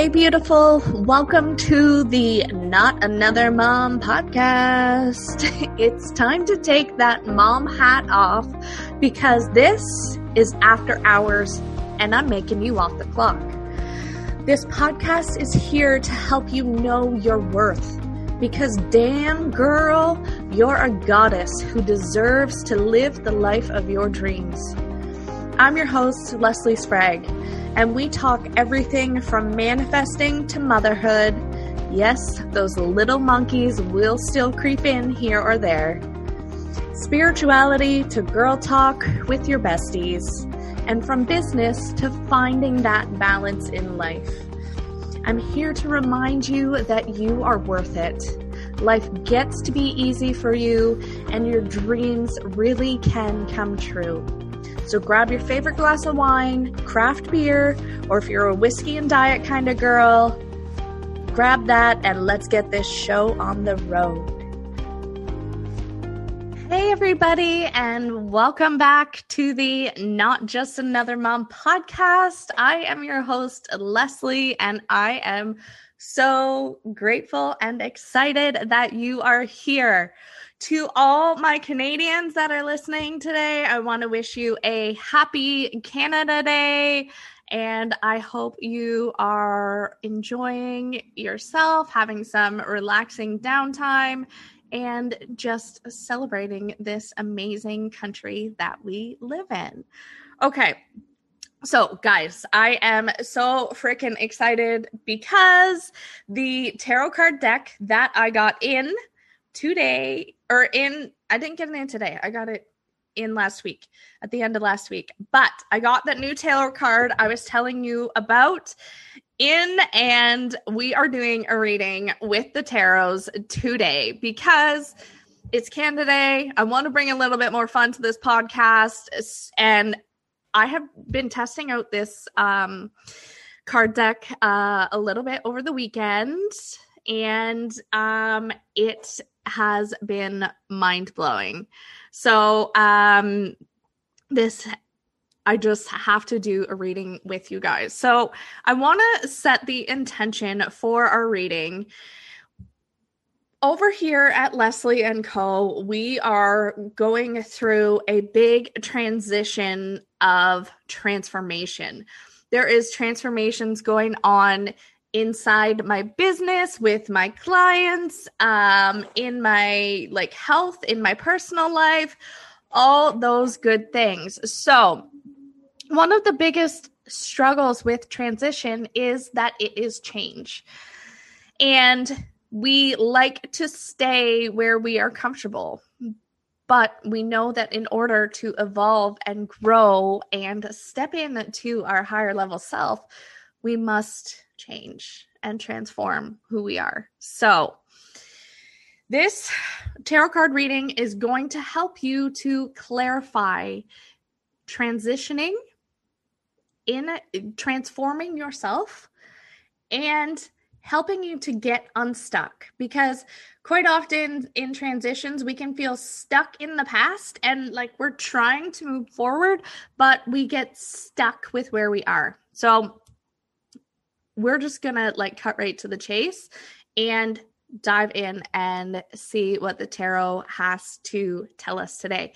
Hey, beautiful. Welcome to the Not Another Mom podcast. It's time to take that mom hat off because this is after hours and I'm making you off the clock. This podcast is here to help you know your worth because, damn girl, you're a goddess who deserves to live the life of your dreams. I'm your host, Lesley Sprague and we talk everything from manifesting to motherhood. Yes, those little monkeys will still creep in here or there. Spirituality to girl talk with your besties, and from business to finding that balance in life. I'm here to remind you that you are worth it. Life gets to be easy for you, and your dreams really can come true. So grab your favorite glass of wine, craft beer, or if you're a whiskey and diet kind of girl, grab that and let's get this show on the road. Hey, everybody, and welcome back to the Not Just Another Mom podcast. I am your host, Lesley, and I am so grateful and excited that you are here to all my Canadians that are listening today, I want to wish you a happy Canada Day. And I hope you are enjoying yourself, having some relaxing downtime, and just celebrating this amazing country that we live in. Okay, so, guys, I am so freaking excited because the tarot card deck that I got in today or in I didn't get it in today. I got it in last week at the end of last week. But I got that new tarot card I was telling you about in and we are doing a reading with the tarots today because it's Canada Day. I want to bring a little bit more fun to this podcast and I have been testing out this um card deck uh, a little bit over the weekend and um it has been mind blowing. So, um, this I just have to do a reading with you guys. So, I want to set the intention for our reading. Over here at Lesley and Co, we are going through a big transition of transformation. There is transformations going on inside my business with my clients um in my like health in my personal life all those good things. So one of the biggest struggles with transition is that it is change. And we like to stay where we are comfortable but we know that in order to evolve and grow and step into our higher level self we must change and transform who we are. So, this tarot card reading is going to help you to clarify transitioning in transforming yourself and helping you to get unstuck because quite often in transitions we can feel stuck in the past and like we're trying to move forward but we get stuck with where we are. So we're just gonna like cut right to the chase and dive in and see what the tarot has to tell us today.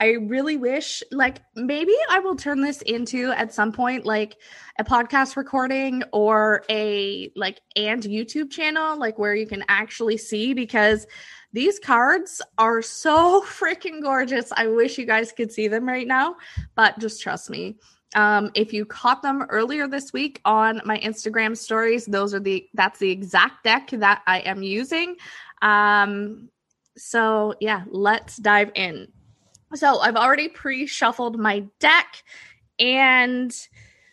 I really wish like maybe I will turn this into at some point like a podcast recording or a like and YouTube channel like where you can actually see because these cards are so freaking gorgeous. I wish you guys could see them right now, but just trust me. Um, if you caught them earlier this week on my Instagram stories, those are the that's the exact deck that I am using. Um, so yeah, let's dive in. So I've already pre-shuffled my deck, and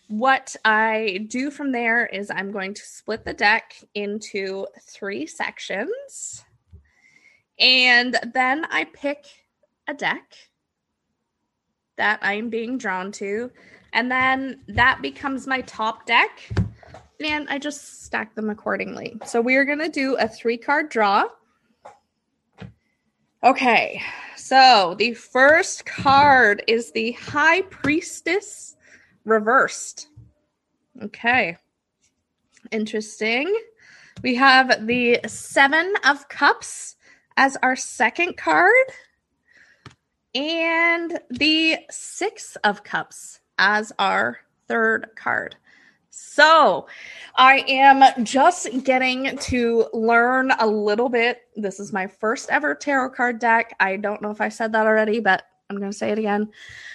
what I do from there is I'm going to split the deck into three sections, and then I pick a deck that I'm being drawn to and then that becomes my top deck. And I just stack them accordingly. So we are going to do a three card draw. Okay. So the first card is the High Priestess reversed. Okay. Interesting. We have the Seven of Cups as our second card, and the Six of Cups as our third card. So, I am just getting to learn a little bit. This is my first ever tarot card deck. I don't know if I said that already, but I'm going to say it again.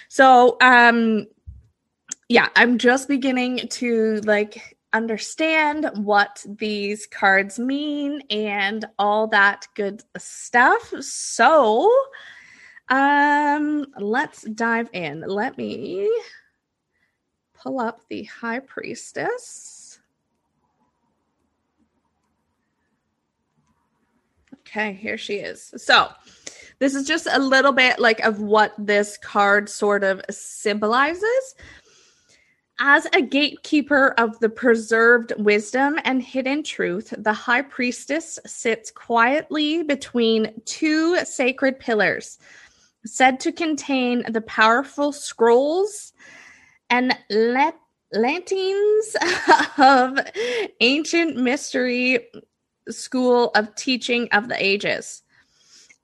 So, um yeah, I'm just beginning to like understand what these cards mean and all that good stuff. So, um let's dive in. Let me pull up the High Priestess. Okay, here she is. So, this is just a little bit like of what this card sort of symbolizes. As a gatekeeper of the preserved wisdom and hidden truth, the high priestess sits quietly between two sacred pillars, said to contain the powerful scrolls and let Lantines of ancient mystery school of teaching of the ages.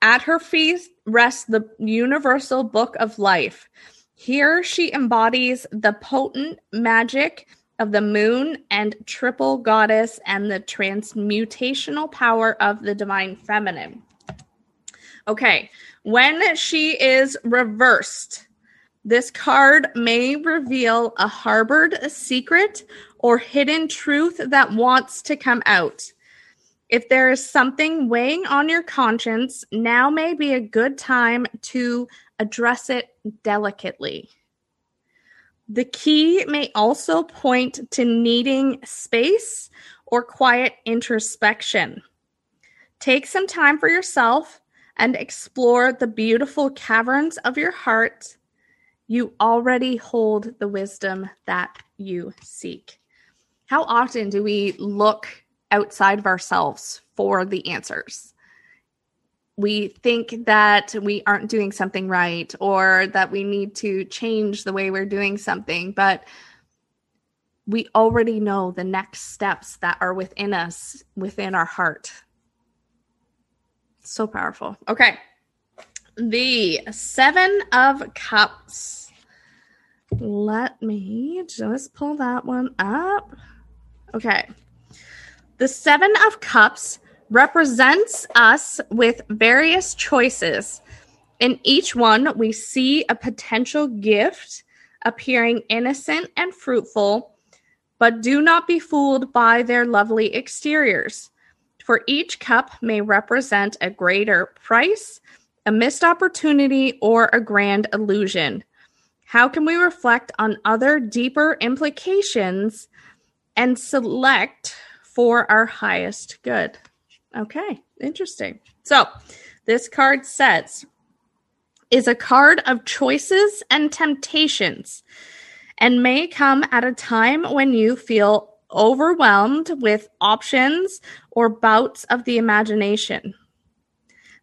At her feet rests the universal book of life. Here she embodies the potent magic of the moon and triple goddess and the transmutational power of the divine feminine. Okay, when she is reversed, this card may reveal a harbored secret or hidden truth that wants to come out. If there is something weighing on your conscience, now may be a good time to address it delicately. The key may also point to needing space or quiet introspection. Take some time for yourself and explore the beautiful caverns of your heart you already hold the wisdom that you seek. How often do we look outside of ourselves for the answers? We think that we aren't doing something right or that we need to change the way we're doing something, but we already know the next steps that are within us, within our heart. So powerful. Okay. The Seven of Cups. Let me just pull that one up. Okay. The Seven of Cups represents us with various choices. In each one, we see a potential gift appearing innocent and fruitful, but do not be fooled by their lovely exteriors. For each cup may represent a greater price a missed opportunity, or a grand illusion? How can we reflect on other deeper implications and select for our highest good? Okay, interesting. So, this card says is a card of choices and temptations and may come at a time when you feel overwhelmed with options or bouts of the imagination.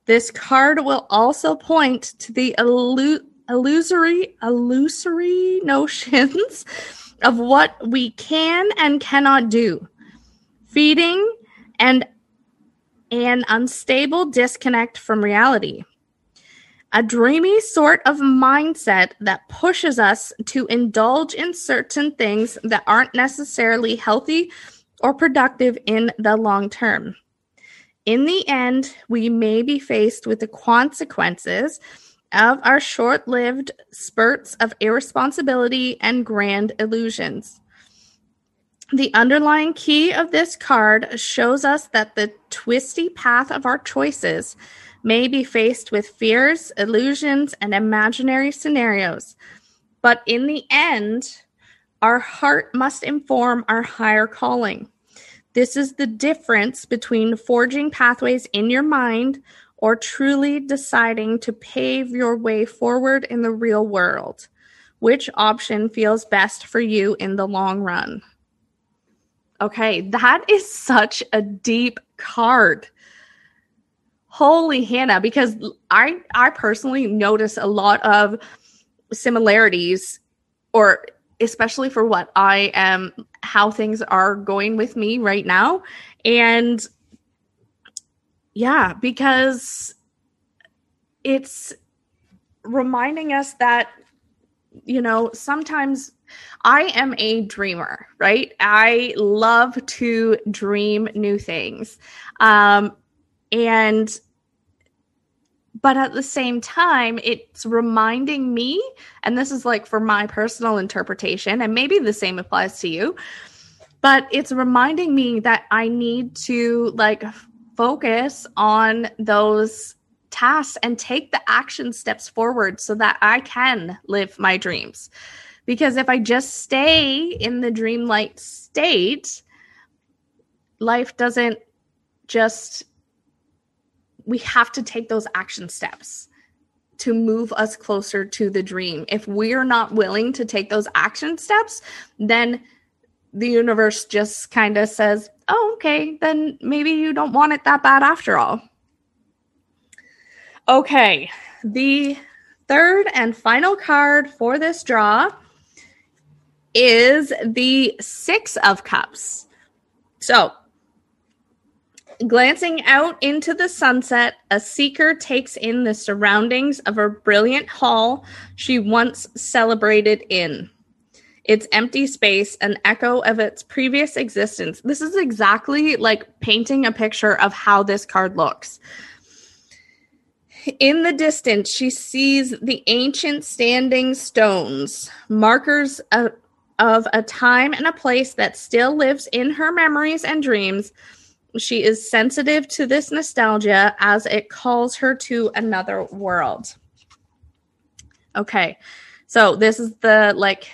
This card will also point to the illu- illusory illusory notions of what we can and cannot do. Feeding and an unstable disconnect from reality. A dreamy sort of mindset that pushes us to indulge in certain things that aren't necessarily healthy or productive in the long term. In the end, we may be faced with the consequences of our short lived spurts of irresponsibility and grand illusions. The underlying key of this card shows us that the twisty path of our choices may be faced with fears, illusions, and imaginary scenarios. But in the end, our heart must inform our higher calling. This is the difference between forging pathways in your mind or truly deciding to pave your way forward in the real world. Which option feels best for you in the long run? Okay, that is such a deep card. Holy Hannah, because I I personally notice a lot of similarities or especially for what I am, how things are going with me right now. And yeah, because it's reminding us that, you know, sometimes I am a dreamer, right? I love to dream new things. Um, and but at the same time it's reminding me and this is like for my personal interpretation and maybe the same applies to you but it's reminding me that i need to like focus on those tasks and take the action steps forward so that i can live my dreams. Because if i just stay in the dreamlike state life doesn't just we have to take those action steps to move us closer to the dream. If we're not willing to take those action steps, then the universe just kind of says, oh, okay, then maybe you don't want it that bad after all. Okay, the third and final card for this draw is the Six of Cups. So, Glancing out into the sunset, a seeker takes in the surroundings of a brilliant hall she once celebrated in. Its empty space, an echo of its previous existence. This is exactly like painting a picture of how this card looks. In the distance, she sees the ancient standing stones, markers of, of a time and a place that still lives in her memories and dreams she is sensitive to this nostalgia as it calls her to another world. Okay. So this is the like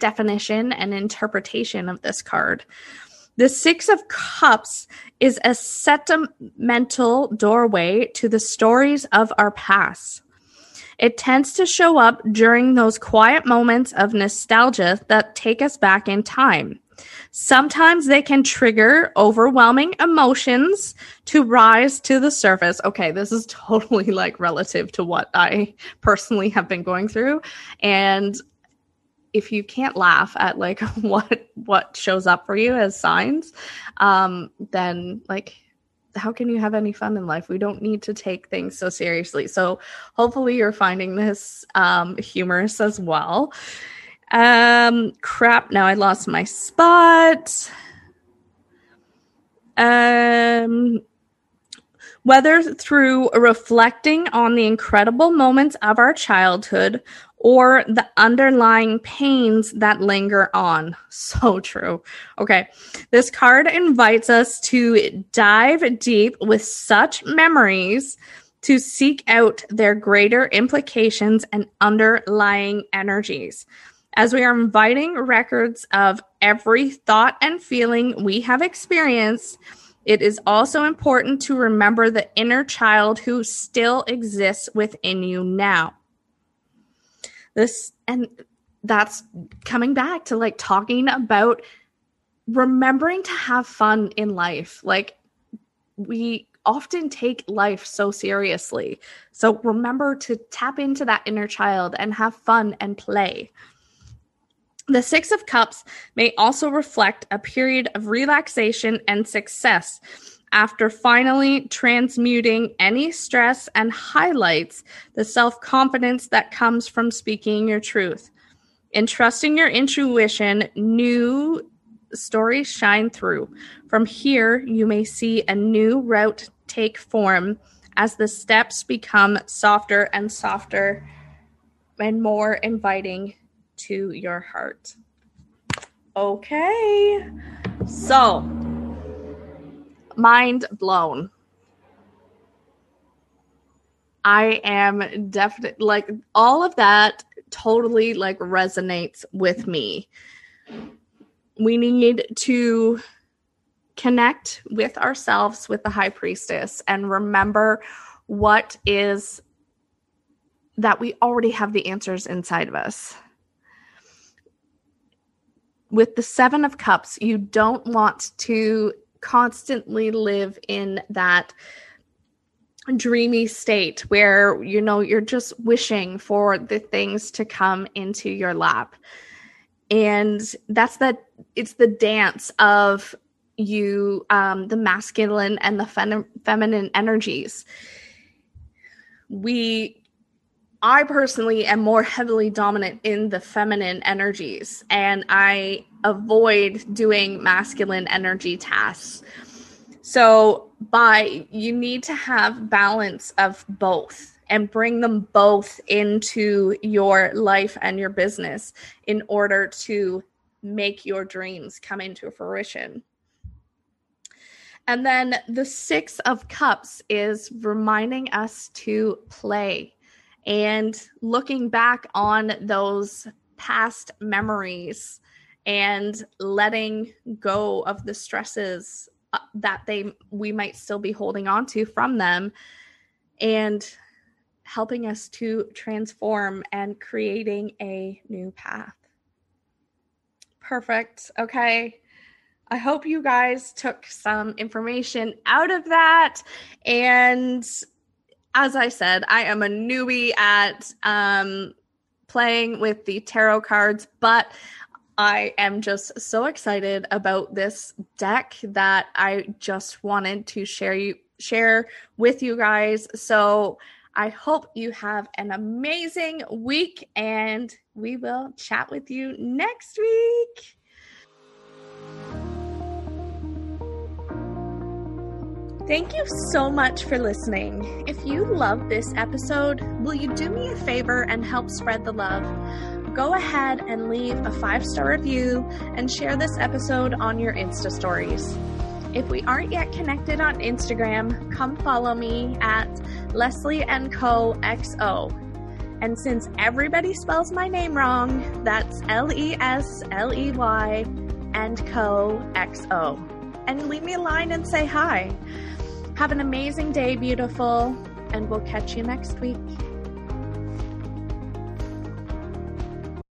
definition and interpretation of this card. The 6 of cups is a sentimental doorway to the stories of our past. It tends to show up during those quiet moments of nostalgia that take us back in time. Sometimes they can trigger overwhelming emotions to rise to the surface. Okay, this is totally like relative to what I personally have been going through. And if you can't laugh at like what what shows up for you as signs, um, then like how can you have any fun in life? We don't need to take things so seriously. So hopefully you're finding this um, humorous as well. Um, crap. Now I lost my spot. Um, whether through reflecting on the incredible moments of our childhood or the underlying pains that linger on. So true. Okay. This card invites us to dive deep with such memories to seek out their greater implications and underlying energies as we are inviting records of every thought and feeling we have experienced, it is also important to remember the inner child who still exists within you now. This, and that's coming back to like talking about remembering to have fun in life. Like, we often take life so seriously. So remember to tap into that inner child and have fun and play. The Six of Cups may also reflect a period of relaxation and success after finally transmuting any stress and highlights the self confidence that comes from speaking your truth. In trusting your intuition, new stories shine through. From here, you may see a new route take form as the steps become softer and softer and more inviting to your heart. Okay. So, mind blown. I am definitely like all of that totally like resonates with me. We need to connect with ourselves with the high priestess and remember what is that we already have the answers inside of us with the seven of cups you don't want to constantly live in that dreamy state where you know you're just wishing for the things to come into your lap. And that's that it's the dance of you um the masculine and the fem- feminine energies. We i personally am more heavily dominant in the feminine energies and i avoid doing masculine energy tasks so by you need to have balance of both and bring them both into your life and your business in order to make your dreams come into fruition. And then the Six of Cups is reminding us to play and looking back on those past memories and letting go of the stresses uh, that they we might still be holding on to from them and helping us to transform and creating a new path. Perfect. Okay. I hope you guys took some information out of that. And as I said, I am a newbie at um, playing with the tarot cards, but I am just so excited about this deck that I just wanted to share you share with you guys. So I hope you have an amazing week and we will chat with you next week. Thank you so much for listening. If you love this episode, will you do me a favor and help spread the love? Go ahead and leave a five star review and share this episode on your Insta stories. If we aren't yet connected on Instagram, come follow me at Lesley and Co XO. And since everybody spells my name wrong, that's L E S L E Y and Co X O. And leave me a line and say hi. Have an amazing day, beautiful, and we'll catch you next week.